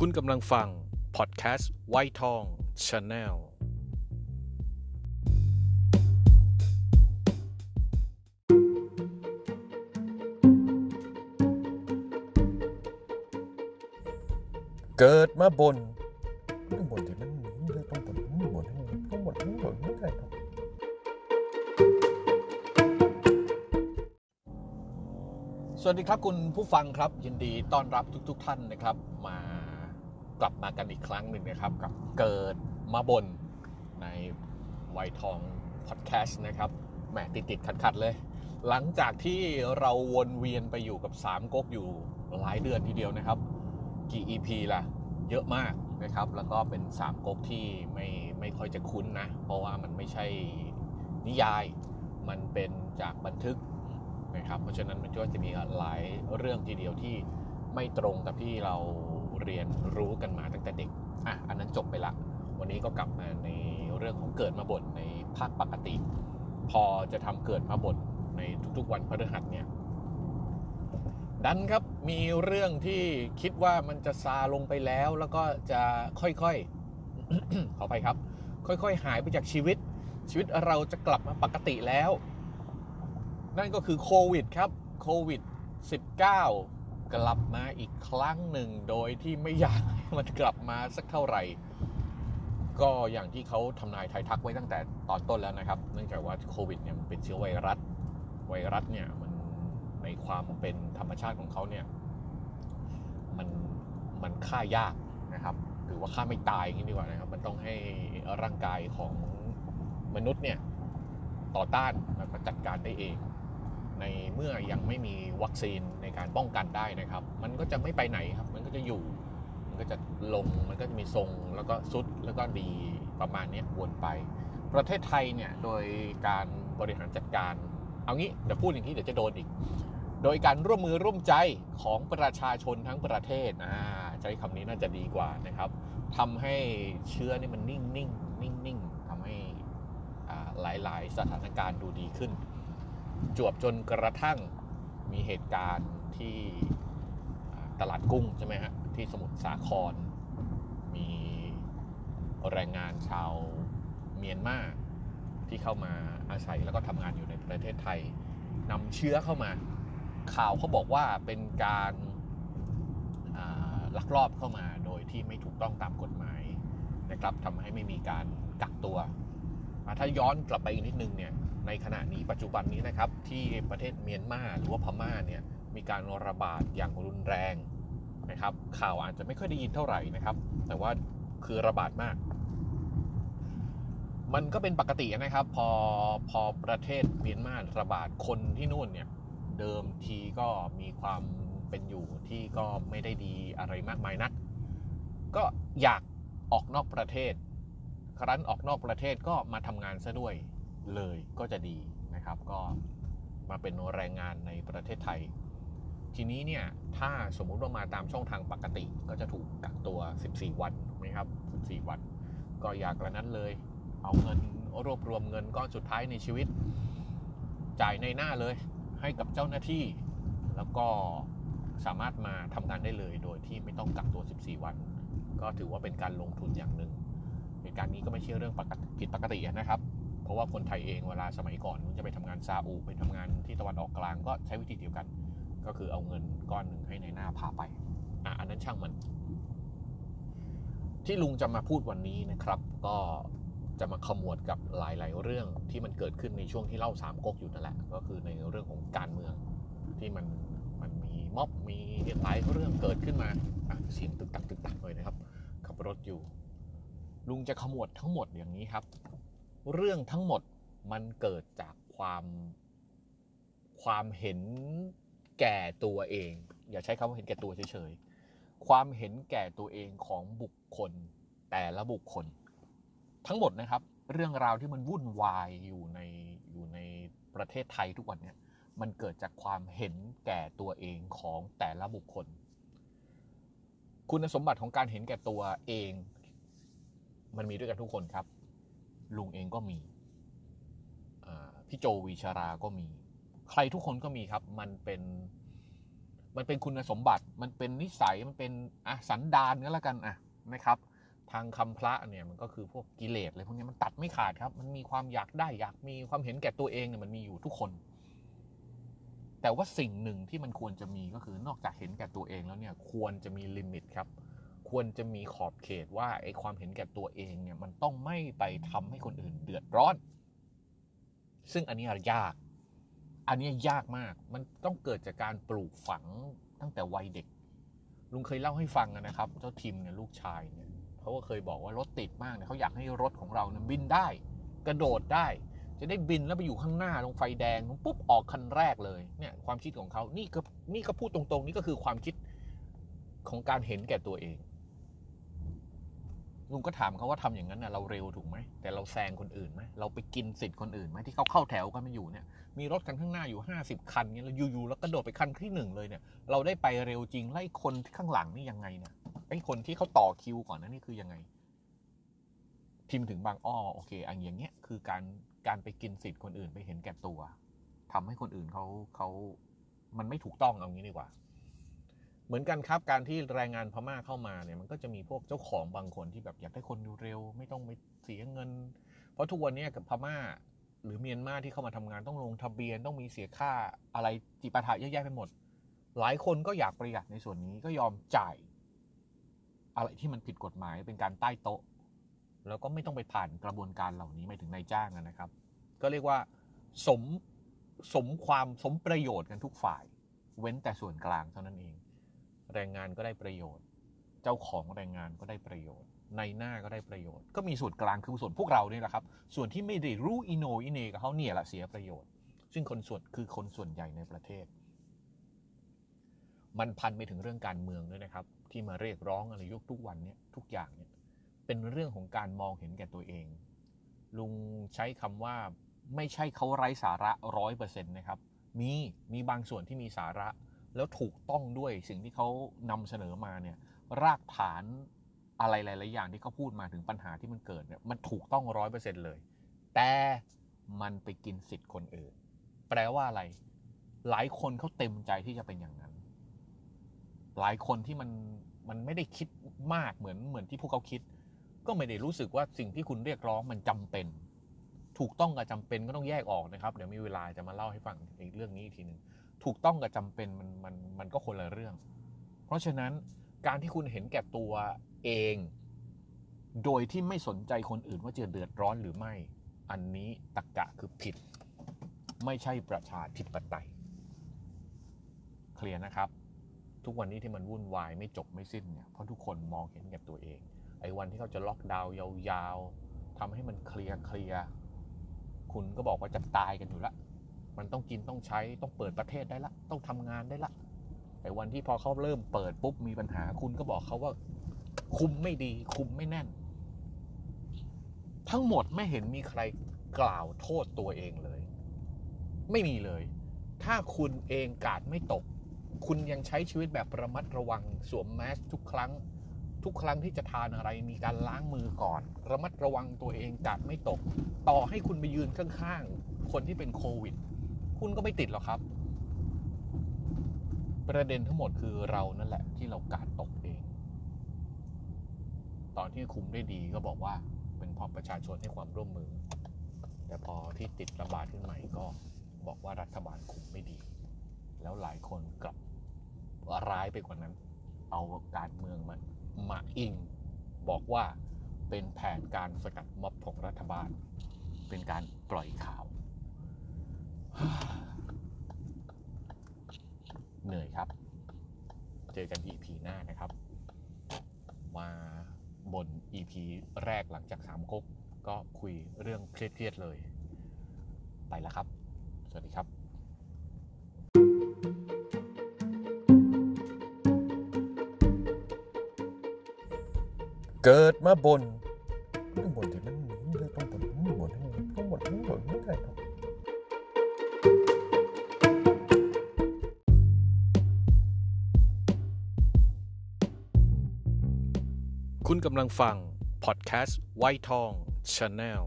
คุณกำลังฟัง พอดแคสต์ไวท์ทองชาแนลเกิดมาบนต้องบนที่มันต้องบนต้องบนต้องบนต้องบนไม่ใช่ครับสวัสดีครับคุณผู้ฟังครับยินดีต้อนรับทุก ๆ ท่านนะครับมา กลับมากันอีกครั้งหนึ่งนะครับ กับเกิดมาบนในไวทองพอดแคสต์นะครับแหมติดติดขัดขัดๆเลย หลังจากที่เราวนเวียนไปอยู่กับ3ก๊กอยู่หลายเดือนทีเดียวนะครับ กี่ EP ล่ะ เยอะมากนะครับ แล้วก็เป็น3ก๊กที่ไม่ไม่ค่อยจะคุ้นนะ เพราะว่ามันไม่ใช่นิยาย มันเป็นจากบันทึกนะครับ เพราะฉะนั้นมันก็จะมีหลายเรื่องทีเดียวที่ไม่ตรงกับที่เรา เรียนรู้กันมาตั้งแต่เด็กอะอันนั้นจบไปละ วันนี้ก็กลับมาในเรื่องของเกิดมาบทในภาคปกติ พอจะทำเกิดมาบทในทุกๆวันพฤหัสเนี่ยดันครับมีเรื่องที่คิดว่ามันจะซาลงไปแล้ว แล้วก็จะค่อยๆขอไปครับ ค่อยๆ หายไปจากชีวิต ชีวิตเราจะกลับมาปกติแล้ว นั่นก็คือโควิดครับโควิด 19 กลับมาอีกครั้งหนึ่งโดยที่ไม่อยากให้มันกลับมาสักเท่าไหร่ ก็อย่างที่เขาทำนายไทยทักไว้ตั้งแต่ตอนต้นแล้วนะครับ เนื่องจากว่าโควิดเนี่ยมันเป็นเชื้อไวรัส ไวรัสเนี่ยมันในความเป็นธรรมชาติของเขาเนี่ยมันมันฆ่ายากนะครับหรือว่าฆ่าไม่ตายอย่างนี้ดีกว่านะครับ มันต้องให้ร่างกายของมนุษย์เนี่ยต่อต้านแล้วก็จัดการได้เอง ในเมื่อยังไม่มีวัคซีนในการป้องกันได้นะครับ มันก็จะไม่ไปไหนครับ มันก็จะอยู่ มันก็จะลง มันก็จะมีทรง แล้วก็ซุด แล้วก็ดีประมาณนี้วนไป ประเทศไทยเนี่ยโดยการบริหารจัดการ เอางี้เดี๋ยวพูดอย่างนี้เดี๋ยวจะโดนอีก โดยการร่วมมือร่วมใจของประชาชนทั้งประเทศอ่าใช้คำนี้น่าจะดีกว่านะครับทำให้เชื้อนี่มันนิ่งนิ่งนิ่งนิ่งทำให้อ่าหลาย ๆ สถานการณ์ดูดีขึ้น จวบจนกระทั่งมีเหตุการณ์ที่ตลาดกุ้งใช่ไหมฮะที่สมุทรสาคร มีแรงงานชาวเมียนมาที่เข้ามาอาศัยแล้วก็ทำงานอยู่ในประเทศไทยนำเชื้อเข้ามา ข่าวเขาบอกว่าเป็นการาลักลอบเข้ามาโดยที่ไม่ถูกต้องตามกฎหมายนะครับทำให้ไม่มีการกักตัว ถ้าย้อนกลับไปอีกนิดนึงเนี่ย ในขณะนี้ปัจจุบันนี้นะครับ ที่ประเทศเมียนมาหรือว่าพม่าเนี่ยมีการระบาดอย่างรุนแรงนะครับ ข่าวอาจจะไม่ค่อยได้ยินเท่าไหร่นะครับ แต่ว่าคือระบาดมาก มันก็เป็นปกตินะครับ พอพอประเทศเมียนมาระบาดคนที่นู่นเนี่ยเดิมทีก็มีความเป็นอยู่ที่ก็ไม่ได้ดีอะไรมากมายนัก ก็อยากออกนอกประเทศ ครั้นออกนอกประเทศก็มาทำงานซะด้วย เลยก็จะดีนะครับ ก็มาเป็นแรงงานในประเทศไทย ทีนี้เนี่ยถ้าสมมุติว่ามาตามช่องทางปกติ ก็จะถูกกักตัว 14 วันนะครับ 14 วัน ก็อยากระนั้นเลย เอาเงินรวบรวมเงินก้อนสุดท้ายในชีวิต จ่ายในหน้าเลยให้กับเจ้าหน้าที่ แล้วก็สามารถมาทำงานได้เลยโดยที่ไม่ต้องกักตัว 14 วัน ก็ถือว่าเป็นการลงทุนอย่างหนึ่งเหตุการณ์นี้ก็ไม่ใช่เรื่องปกติผิดปกตินะครับ เพราะว่าคนไทยเองเวลาสมัยก่อนจะไปทำงานซาอุไปทำงานที่ตะวันออกกลางก็ใช้วิธีเดียวกัน ก็คือเอาเงินก้อนหนึ่งให้ในหน้าพาไปอะอันนั้นช่างมัน ที่ลุงจะมาพูดวันนี้นะครับ ก็จะมาขมวดกับหลาย ๆ เรื่องที่มันเกิดขึ้นในช่วงที่เล่าสามก๊กอยู่นั่นแหละ ก็คือในเรื่องของการเมืองที่มันมันมีม็อบมีหลายเรื่องเกิดขึ้นมาเสียงตึกตักตึกตักเลยนะครับขับรถอยู่ ลุงจะขมวดทั้งหมดอย่างนี้ครับ เรื่องทั้งหมดมันเกิดจากความความเห็นแก่ตัวเอง อย่าใช้คำว่าเห็นแก่ตัวเฉยๆ ความเห็นแก่ตัวเองของบุคคลแต่ละบุคคล ทั้งหมดนะครับ เรื่องราวที่มันวุ่นวายอยู่ในอยู่ในประเทศไทยทุกวันเนี่ยมันเกิดจากความเห็นแก่ตัวเองของแต่ละบุคคล คุณสมบัติของการเห็นแก่ตัวเอง มันมีด้วยกันทุกคนครับ ลุงเองก็มีพี่โจวีชาราก็มี ใครทุกคนก็มีครับ มันเป็นมันเป็นคุณสมบัติ มันเป็นนิสัย มันเป็นอะสันดานก็แล้วกันอะนะครับ ทางคำพระเนี่ยมันก็คือพวกกิเลสอะไรพวกนี้มันตัดไม่ขาดครับ มันมีความอยากได้อยากมีความเห็นแก่ตัวเองเนี่ยมันมีอยู่ทุกคน แต่ว่าสิ่งหนึ่งที่มันควรจะมีก็คือนอกจากเห็นแก่ตัวเองแล้วเนี่ย ควรจะมีลิมิตครับ ควรจะมีขอบเขตว่าไอ้ความเห็นแก่ตัวเองเนี่ยมันต้องไม่ไปทำให้คนอื่นเดือดร้อน ซึ่งอันนี้ยาก อันนี้ยากมาก มันต้องเกิดจากการปลูกฝังตั้งแต่วัยเด็ก ลุงเคยเล่าให้ฟังนะครับ เจ้าทิมเนี่ยลูกชายเนี่ยเขาก็เคยบอกว่ารถติดมากเนี่ยเขาอยากให้รถของเราเนี่ยบินได้ กระโดดได้ จะได้บินแล้วไปอยู่ข้างหน้าตรงไฟแดงปุ๊บออกคันแรกเลยเนี่ยความคิดของเขานี่ก็นี่ก็พูดตรงๆ นี่ก็คือความคิดของการเห็นแก่ตัวเอง ลุงก็ถามเขาว่าทำอย่างนั้นนะเราเร็วถูกไหมแต่เราแซงคนอื่นไหมเราไปกินสิทธิ์คนอื่นไหมที่เขาเข้าแถวกันมาอยู่เนี่ยมีรถคันข้างหน้าอยู่ห้าสิบคันเนี่ยเราอยู่ๆแล้วกระโดดไปคันที่หนึ่งเลยเนี่ยเราได้ไปเร็วจริงไล่คนข้างหลังนี่ยังไงเนี่ยไอ้คนที่เขาต่อคิวก่อนนะนี่คือยังไง พิมพ์ถึงบางอ้อโอเคอันอย่างเงี้ยคือการการไปกินสิทธิ์คนอื่นไปเห็นแก่ตัวทำให้คนอื่นเขาเขามันไม่ถูกต้องเอางี้ดีกว่า เหมือนกันครับการที่แรงงานพม่าเข้ามาเนี่ยมันก็จะมีพวกเจ้าของบางคนที่แบบอยากได้คนเร็วไม่ต้องไปเสียเงิน เพราะทุกวันนี้กับพม่า หรือเมียนมาที่เข้ามาทำงานต้องลงทะเบียนต้องมีเสียค่าอะไรจิปาถะเยอะแยะไปหมด หลายคนก็อยากประหยัดในส่วนนี้ก็ยอมจ่าย อะไรที่มันผิดกฎหมายเป็นการใต้โต๊ะ แล้วก็ไม่ต้องไปผ่านกระบวนการเหล่านี้ไม่ถึงนายจ้างนะครับ ก็เรียกว่าสมสมความสมประโยชน์กันทุกฝ่าย เว้นแต่ส่วนกลางเท่านั้นเอง แรงงานก็ได้ประโยชน์ เจ้าของแรงงานก็ได้ประโยชน์ ในหน้าก็ได้ประโยชน์ ก็มีส่วนกลางคือส่วนพวกเราเนี่ยแหละครับ ส่วนที่ไม่ได้รู้อิโนอิเนกับเขาเนี่ยแหละเสียประโยชน์ ซึ่งคนส่วนคือคนส่วนใหญ่ในประเทศ มันพันไปถึงเรื่องการเมืองด้วยนะครับ ที่มาเรียกร้องอะไรยกทุกวันเนี่ยทุกอย่างเนี่ยเป็นเรื่องของการมองเห็นแก่ตัวเอง ลุงใช้คำว่าไม่ใช่เขาไร้สาระร้อยเปอร์เซ็นต์นะครับ มีมีบางส่วนที่มีสาระ แล้วถูกต้องด้วยสิ่งที่เขานำเสนอมาเนี่ยรากฐานอะไรหลายๆอย่างที่เขาพูดมาถึงปัญหาที่มันเกิดเนี่ยมันถูกต้องร้อยเปอร์เซ็นต์เลย แต่มันไปกินสิทธิ์คนอื่น แปลว่าอะไร หลายคนเขาเต็มใจที่จะเป็นอย่างนั้น หลายคนที่มันมันไม่ได้คิดมากเหมือนเหมือนที่พวกเขาคิด ก็ไม่ได้รู้สึกว่าสิ่งที่คุณเรียกร้องมันจำเป็น ถูกต้องกับจำเป็นก็ต้องแยกออกนะครับ เดี๋ยวมีเวลาจะมาเล่าให้ฟังในเรื่องนี้อีกทีหนึ่ง ถูกต้องกับจำเป็นมันมันมันก็คนละเรื่อง เพราะฉะนั้นการที่คุณเห็นแก่ตัวเอง โดยที่ไม่สนใจคนอื่นว่าจะเดือดร้อนหรือไม่ อันนี้ตรกกะคือผิด ไม่ใช่ประชาธิปไตย เคลียร์นะครับ ทุกวันนี้ที่มันวุ่นวายไม่จบไม่สิ้นเนี่ยเพราะทุกคนมองเห็นแก่ตัวเอง ไอ้วันที่เขาจะล็อกดาวน์ยาวๆทำให้มันเคลียร์เคลียร์คุณก็บอกว่าจะตายกันอยู่ละ มันต้องกินต้องใช้ต้องเปิดประเทศได้ละ ต้องทำงานได้ละ แต่วันที่พอเขาเริ่มเปิดปุ๊บมีปัญหาคุณก็บอกเขาว่า คุมไม่ดี คุมไม่แน่น ทั้งหมดไม่เห็นมีใครกล่าวโทษตัวเองเลย ไม่มีเลย ถ้าคุณเองกาดไม่ตก คุณยังใช้ชีวิตแบบระมัดระวังสวมแมสทุกครั้ง ทุกครั้งที่จะทานอะไรมีการล้างมือก่อน ระมัดระวังตัวเองกาดไม่ตก ต่อให้คุณไปยืนข้างๆคนที่เป็นโควิด คุณก็ไม่ติดหรอกครับ ประเด็นทั้งหมดคือเรานั่นแหละ ที่เรากาดตกเอง ตอนที่คุมได้ดีก็บอกว่าเป็นเพราะประชาชนให้ความร่วมมือ แต่พอที่ติดระบาดขึ้นใหม่ก็บอกว่ารัฐบาลคุมไม่ดี แล้วหลายคนกลับร้ายไปกว่านั้น เอาการเมืองมามาอิง บอกว่าเป็นแผนการสกัดม็อบของรัฐบาล เป็นการปล่อยข่าว เหนื่อยครับ เจอกัน EP หน้านะครับ มาบน EP แรกหลังจากสามก๊กก็คุยเรื่องเครียดๆเลย ไปแล้วครับ สวัสดีครับเกิดมาบน กำลังฟัง พอดแคสต์ไวทองชาแนล